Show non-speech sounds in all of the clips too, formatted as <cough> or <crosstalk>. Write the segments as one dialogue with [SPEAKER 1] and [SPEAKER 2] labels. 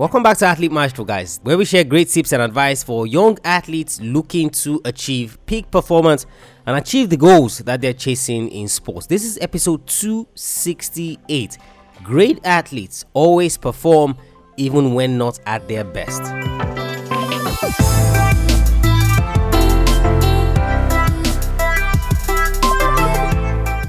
[SPEAKER 1] Welcome back to Athlete Maestro, guys, where we share great tips and advice for young athletes looking to achieve peak performance and achieve the goals that they're chasing in sports. This is episode 268. Great athletes always perform even when not at their best.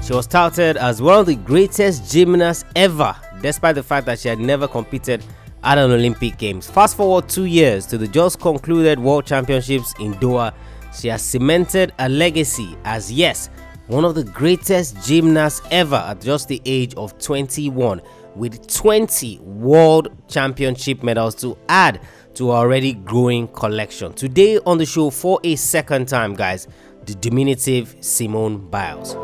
[SPEAKER 1] She was touted as one of the greatest gymnasts ever, despite the fact that she had never competed at an Olympic Games. Fast forward two years to the just concluded World Championships in Doha, she has cemented a legacy as, yes, one of the greatest gymnasts ever at just the age of 21, with 20 World Championship medals to add to our already growing collection. Today on the show, for a second time, guys, the diminutive Simone Biles.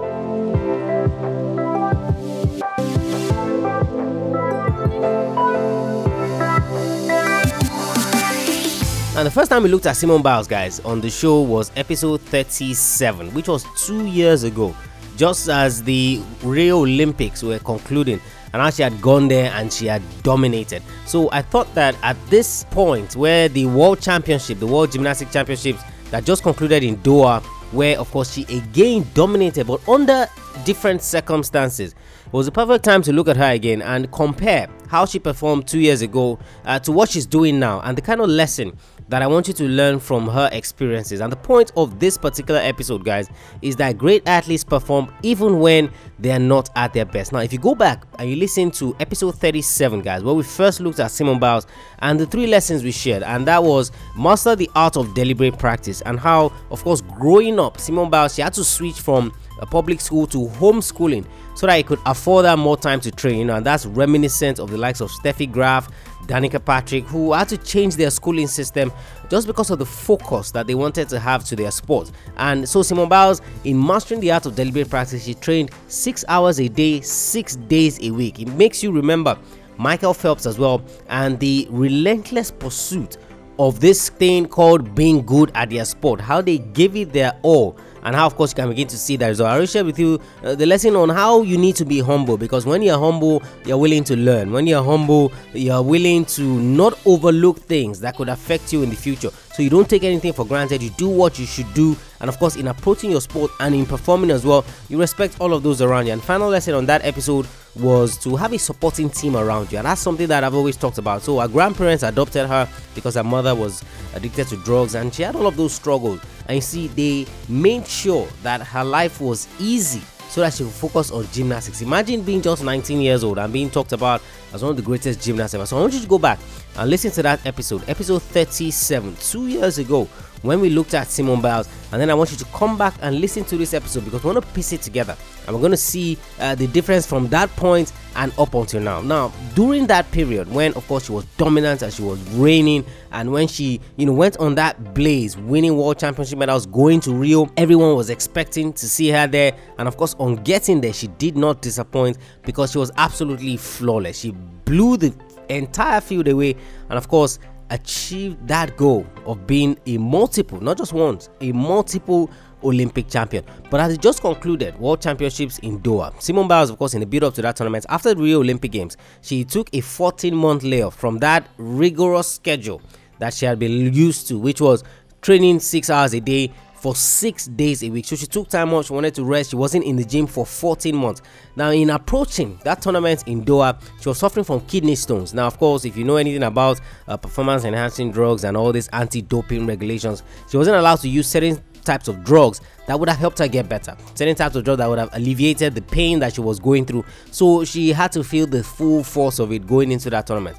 [SPEAKER 1] And the first time we looked at Simone Biles, guys, on the show was episode 37, which was two years ago, just as the Rio Olympics were concluding. And how she had gone there and she had dominated. So I thought that at this point, where the World Championship, the World Gymnastic Championships that just concluded in Doha, where of course she again dominated, but under different circumstances. It was a perfect time to look at her again and compare how she performed two years ago uh, to what she's doing now and the kind of lesson that I want you to learn from her experiences. And the point of this particular episode, guys, is that great athletes perform even when they are not at their best. Now, if you go back and you listen to episode 37, guys, where we first looked at Simon Biles and the three lessons we shared, and that was master the art of deliberate practice, and how, of course, growing up, Simon Biles, she had to switch from a public school to homeschooling so that he could afford her more time to train. You know, and that's reminiscent of the likes of Steffi Graf, Danica Patrick, who had to change their schooling system just because of the focus that they wanted to have to their sport. And so Simone Biles, in mastering the art of deliberate practice, she trained six hours a day, six days a week. It makes you remember Michael Phelps as well and the relentless pursuit of this thing called being good at their sport, how they give it their all and how of course you can begin to see that result. I will share with you uh, the lesson on how you need to be humble because when you're humble, you're willing to learn. When you're humble, you're willing to not overlook things that could affect you in the future. So you don't take anything for granted. You do what you should do, and of course, in approaching your sport and in performing as well, you respect all of those around you. And final lesson on that episode was to have a supporting team around you, and that's something that I've always talked about. So our grandparents adopted her because her mother was addicted to drugs, and she had all of those struggles. And you see, they made sure that her life was easy so that she could focus on gymnastics. Imagine being just 19 years old and being talked about as one of the greatest gymnasts ever. So I want you to go back and listen to that episode, episode 37, two years ago, when we looked at Simone Biles. And then I want you to come back and listen to this episode because we want to piece it together and we're going to see uh, the difference from that point and up until now. Now, during that period, when of course she was dominant and she was reigning, and when she you know went on that blaze, winning world championship medals, going to Rio, everyone was expecting to see her there, and of course, on getting there, she did not disappoint because she was absolutely flawless. She blew the entire field away, and of course, achieved that goal of being a multiple, not just once, a multiple Olympic champion. But as it just concluded World Championships in Doha, Simone Biles, of course, in the build up to that tournament, after the Rio Olympic Games, she took a 14 month layoff from that rigorous schedule that she had been used to, which was training six hours a day, for six days a week. So she took time off, she wanted to rest, she wasn't in the gym for 14 months. Now, in approaching that tournament in Doha, she was suffering from kidney stones. Now, of course, if you know anything about uh, performance enhancing drugs and all these anti doping regulations, she wasn't allowed to use certain types of drugs that would have helped her get better. Certain types of drugs that would have alleviated the pain that she was going through. So she had to feel the full force of it going into that tournament.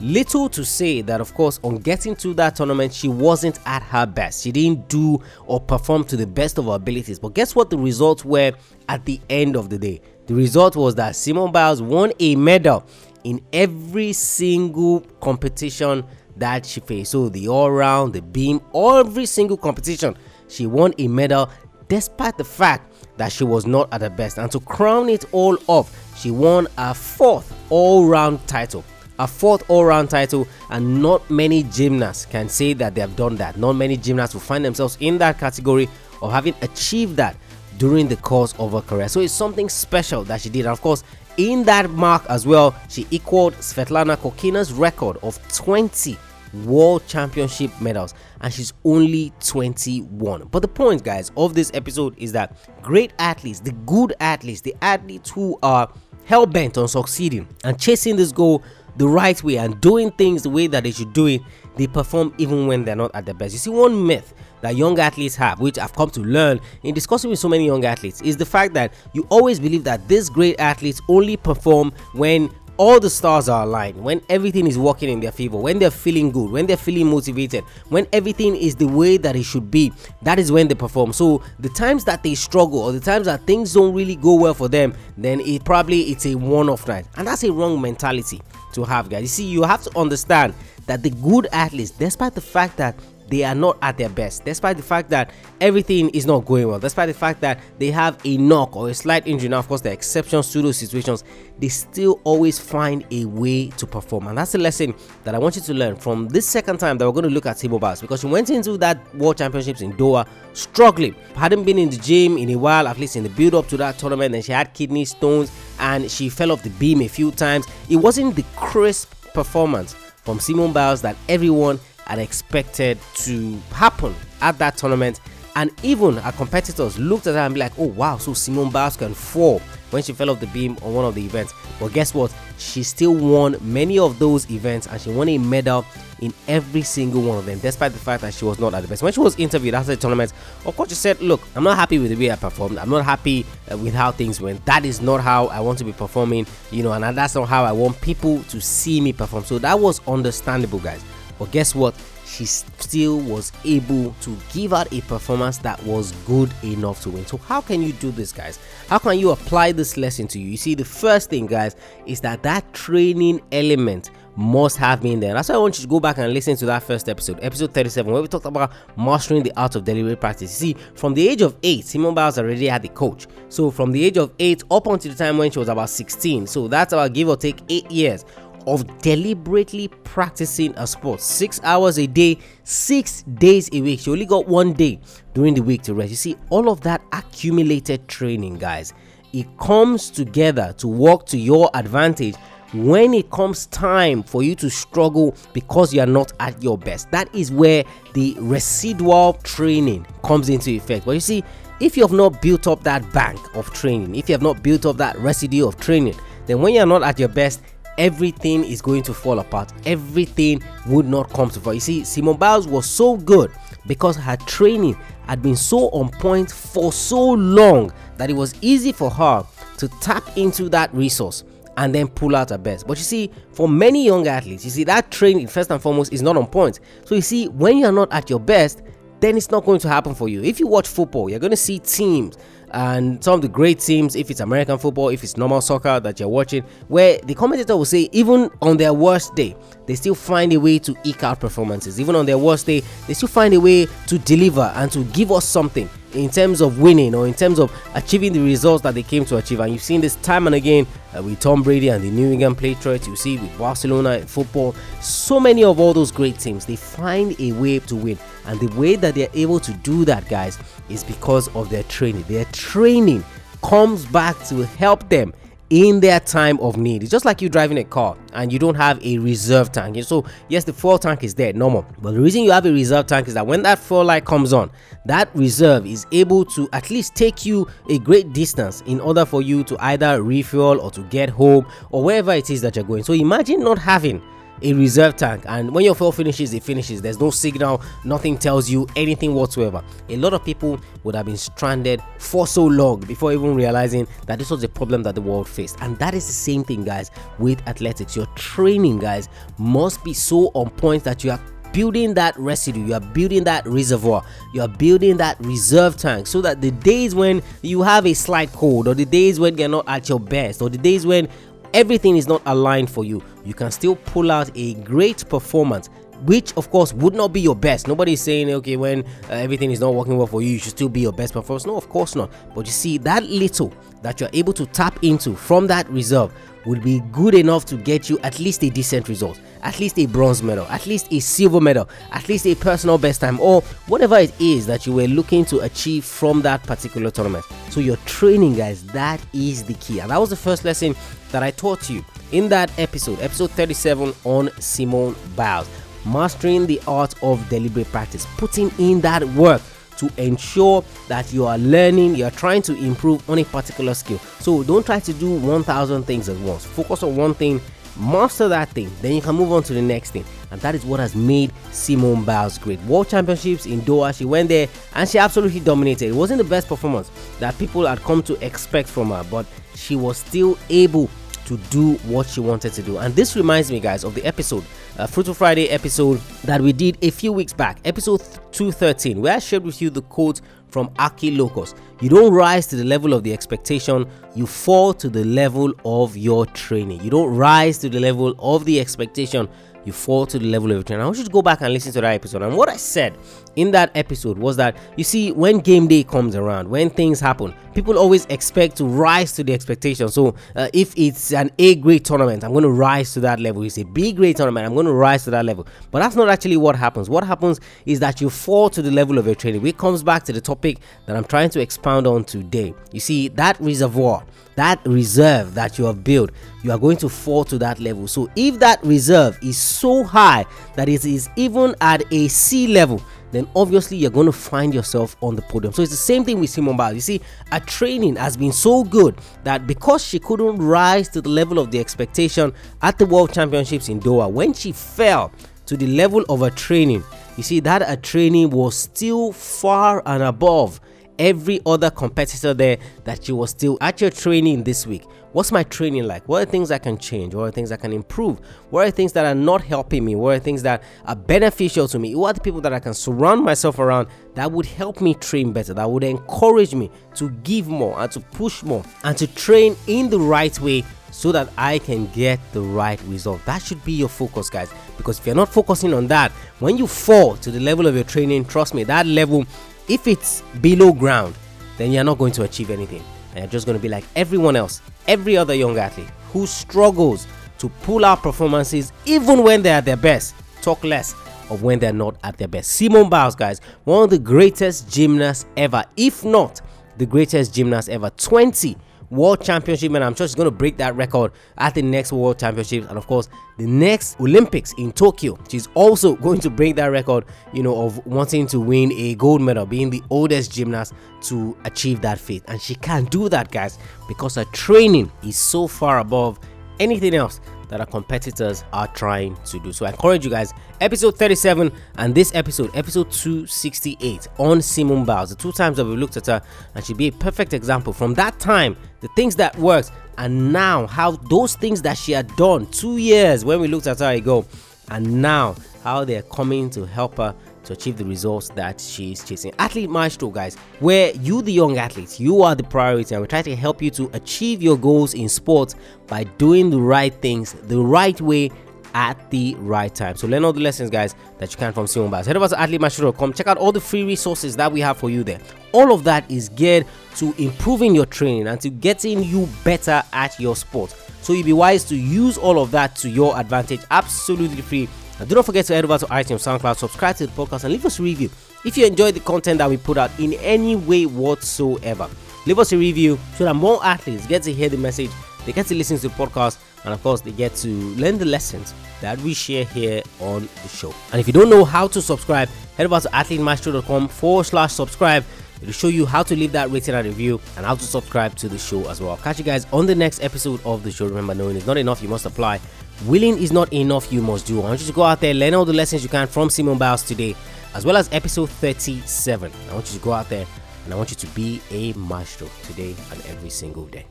[SPEAKER 1] Little to say that, of course, on getting to that tournament, she wasn't at her best. She didn't do or perform to the best of her abilities. But guess what the results were at the end of the day? The result was that Simone Biles won a medal in every single competition that she faced. So, the all round, the beam, every single competition, she won a medal despite the fact that she was not at her best. And to crown it all off, she won a fourth all round title a fourth all-round title and not many gymnasts can say that they have done that not many gymnasts will find themselves in that category of having achieved that during the course of her career. So it's something special that she did. And of course, in that mark as well, she equaled Svetlana Khorkina's record of 20 world championship medals and she's only 21 but the point guys of this episode is that great athletes the good athletes the athletes who are hell-bent on succeeding and chasing this goal the right way and doing things the way that they should do it they perform even when they're not at their best. You see one myth that young athletes have, which I've come to learn in discussing with so many young athletes, is the fact that you always believe that these great athletes only perform when all the stars are aligned, when everything is working in their favor, when they're feeling good, when they're feeling motivated, when everything is the way that it should be, that is when they perform. So the times that they struggle or the times that things don't really go well for them, then it probably it's a one-off night. And that's a wrong mentality to have, guys. You see, you have to understand that the good athletes, despite the fact that they are not at their best, despite the fact that everything is not going well, despite the fact that they have a knock or a slight injury. Now, of course, the exceptions to those situations, they still always find a way to perform. And that's the lesson that I want you to learn from this second time that we're going to look at Simone Biles because she went into that World Championships in Doha struggling, hadn't been in the gym in a while, at least in the build up to that tournament, and she had kidney stones and she fell off the beam a few times. It wasn't the crisp performance from Simone Biles that everyone had expected to happen at that tournament. And even our competitors looked at her and be like, oh wow, so Simone Biles can fall when she fell off the beam on one of the events. But guess what? She still won many of those events and she won a medal in every single one of them, despite the fact that she was not at the best. When she was interviewed after the tournament, of course, she said, Look, I'm not happy with the way I performed. I'm not happy uh, with how things went. That is not how I want to be performing, you know, and that's not how I want people to see me perform. So that was understandable, guys. But guess what? she still was able to give out a performance that was good enough to win. So, how can you do this, guys? How can you apply this lesson to you? You see, the first thing, guys, is that that training element must have been there. That's why I want you to go back and listen to that first episode, episode 37, where we talked about mastering the art of deliberate practice. You see, from the age of 8, Simone Biles already had a coach. So, from the age of 8 up until the time when she was about 16, so that's about give or take 8 years of deliberately practicing a sport six hours a day, six days a week. She only got one day during the week to rest. You see, all of that accumulated training, guys, it comes together to work to your advantage when it comes time for you to struggle because you are not at your best. That is where the residual training comes into effect. But you see, if you have not built up that bank of training, if you have not built up that residue of training, then when you're not at your best, everything is going to fall apart. Everything would not come to fall. You see, Simone Biles was so good because her training had been so on point for so long that it was easy for her to tap into that resource and then pull out her best. But you see, for many young athletes, you see that training first and foremost is not on point. So you see, when you're not at your best, then it's not going to happen for you. If you watch football, you're going to see teams and some of the great teams, if it's American football, if it's normal soccer that you're watching, where the commentator will say, even on their worst day, they still find a way to eke out performances. Even on their worst day, they still find a way to deliver and to give us something in terms of winning or in terms of achieving the results that they came to achieve. And you've seen this time and again uh, with Tom Brady and the New England Patriots. You see with Barcelona in football. So many of all those great teams, they find a way to win. And the way that they're able to do that, guys, is because of their training. Their training comes back to help them in their time of need. It's just like you driving a car and you don't have a reserve tank. So, yes, the fuel tank is there, normal. But the reason you have a reserve tank is that when that fuel light comes on, that reserve is able to at least take you a great distance in order for you to either refuel or to get home or wherever it is that you're going. So, imagine not having a reserve tank. And when your fuel finishes it finishes. There's no signal nothing tells you anything whatsoever. A lot of people would have been stranded for so long before even realizing that this was a problem that the world faced. And that is the same thing guys with athletics. Your training guys must be so on point that you are building that residue, you are building that reservoir, you are building that reserve tank so that the days when you have a slight cold, or the days when you're not at your best, or the days when everything is not aligned for you, you can still pull out a great performance which of course would not be your best. Nobody's saying, okay, when uh, everything is not working well for you, you should still be your best performance. No, of course not. But you see, that little that you're able to tap into from that reserve would be good enough to get you at least a decent result, at least a bronze medal, at least a silver medal, at least a personal best time, or whatever it is that you were looking to achieve from that particular tournament. So, your training, guys, that is the key. And that was the first lesson that I taught you in that episode, episode 37 on Simone Biles. Mastering the art of deliberate practice, putting in that work to ensure that you are learning, you are trying to improve on a particular skill. So don't try to do 1000 things at once. Focus on one thing, master that thing, then you can move on to the next thing. And that is what has made Simone Biles great. World Championships in Doha, she went there and she absolutely dominated. It wasn't the best performance that people had come to expect from her, but she was still able to do what she wanted to do. And this reminds me, guys, of the episode, uh, Fruitful Friday episode that we did a few weeks back, episode 213, where I shared with you the quote from Archilochus. You don't rise to the level of the expectation, you fall to the level of your training. You don't rise to the level of the expectation, you fall to the level of your training. I want you to go back and listen to that episode. And what I said in that episode was that you see, when game day comes around, when things happen, people always expect to rise to the expectation. So uh, if it's an A grade tournament, I'm going to rise to that level. It's a B grade tournament, I'm going to rise to that level. But that's not actually what happens. What happens is that you fall to the level of your training. Which comes back to the topic that I'm trying to expound on today. You see, that reservoir that reserve that you have built, you are going to fall to that level. So, if that reserve is so high that it is even at a sea level, then obviously you're going to find yourself on the podium. So it's the same thing with Simone Biles. You see, her training has been so good that because she couldn't rise to the level of the expectation at the World Championships in Doha, when she fell to the level of her training, you see that her training was still far and above every other competitor there that she was still at your training this week. What's my training like? What are things I can change? What are things I can improve? What are things that are not helping me? What are things that are beneficial to me? Who are the people that I can surround myself around that would help me train better, that would encourage me to give more and to push more and to train in the right way so that I can get the right result. That should be your focus, guys. Because if you're not focusing on that, when you fall to the level of your training, trust me, that level if it's below ground, then you're not going to achieve anything. And you're just going to be like everyone else, every other young athlete who struggles to pull out performances even when they're at their best. Talk less of when they're not at their best. Simone Biles, guys, one of the greatest gymnasts ever, if not the greatest gymnast ever. 20 World Championship, and I'm sure she's going to break that record at the next World Championships, and of course, the next Olympics in Tokyo. She's also <laughs> going to break that record, you know, of wanting to win a gold medal, being the oldest gymnast to achieve that feat. And she can't do that, guys, because her training is so far above anything else that our competitors are trying to do. So I encourage you guys, episode 37 and this episode, episode 268 on Simone Biles, the two times that we looked at her, and she'd be a perfect example from that time, the things that worked, and now how those things that she had done two years when we looked at her ago, and now how they're coming to help her to achieve the results that she's chasing. Athlete Maestro, guys, where you, the young athletes, you are the priority, and we try to help you to achieve your goals in sports by doing the right things the right way at the right time. So learn all the lessons, guys, that you can from Simone Biles. Head over to athletemaestro.com. Check out all the free resources that we have for you there. All of that is geared to improving your training and to getting you better at your sport. So you'll be wise to use all of that to your advantage. Absolutely free and do not forget to head over to iTunes, SoundCloud, subscribe to the podcast, and leave us a review if you enjoy the content that we put out in any way whatsoever. Leave us a review so that more athletes get to hear the message, they get to listen to the podcast, and of course, they get to learn the lessons that we share here on the show. And if you don't know how to subscribe, head over to athletemaestro.com forward slash subscribe. It'll show you how to leave that rating and review and how to subscribe to the show as well. Catch you guys on the next episode of the show. Remember, knowing is not enough, you must apply. Willing is not enough, you must do. I want you to go out there, learn all the lessons you can from Simon Biles today, as well as episode 37. I want you to go out there and I want you to be a maestro today and every single day.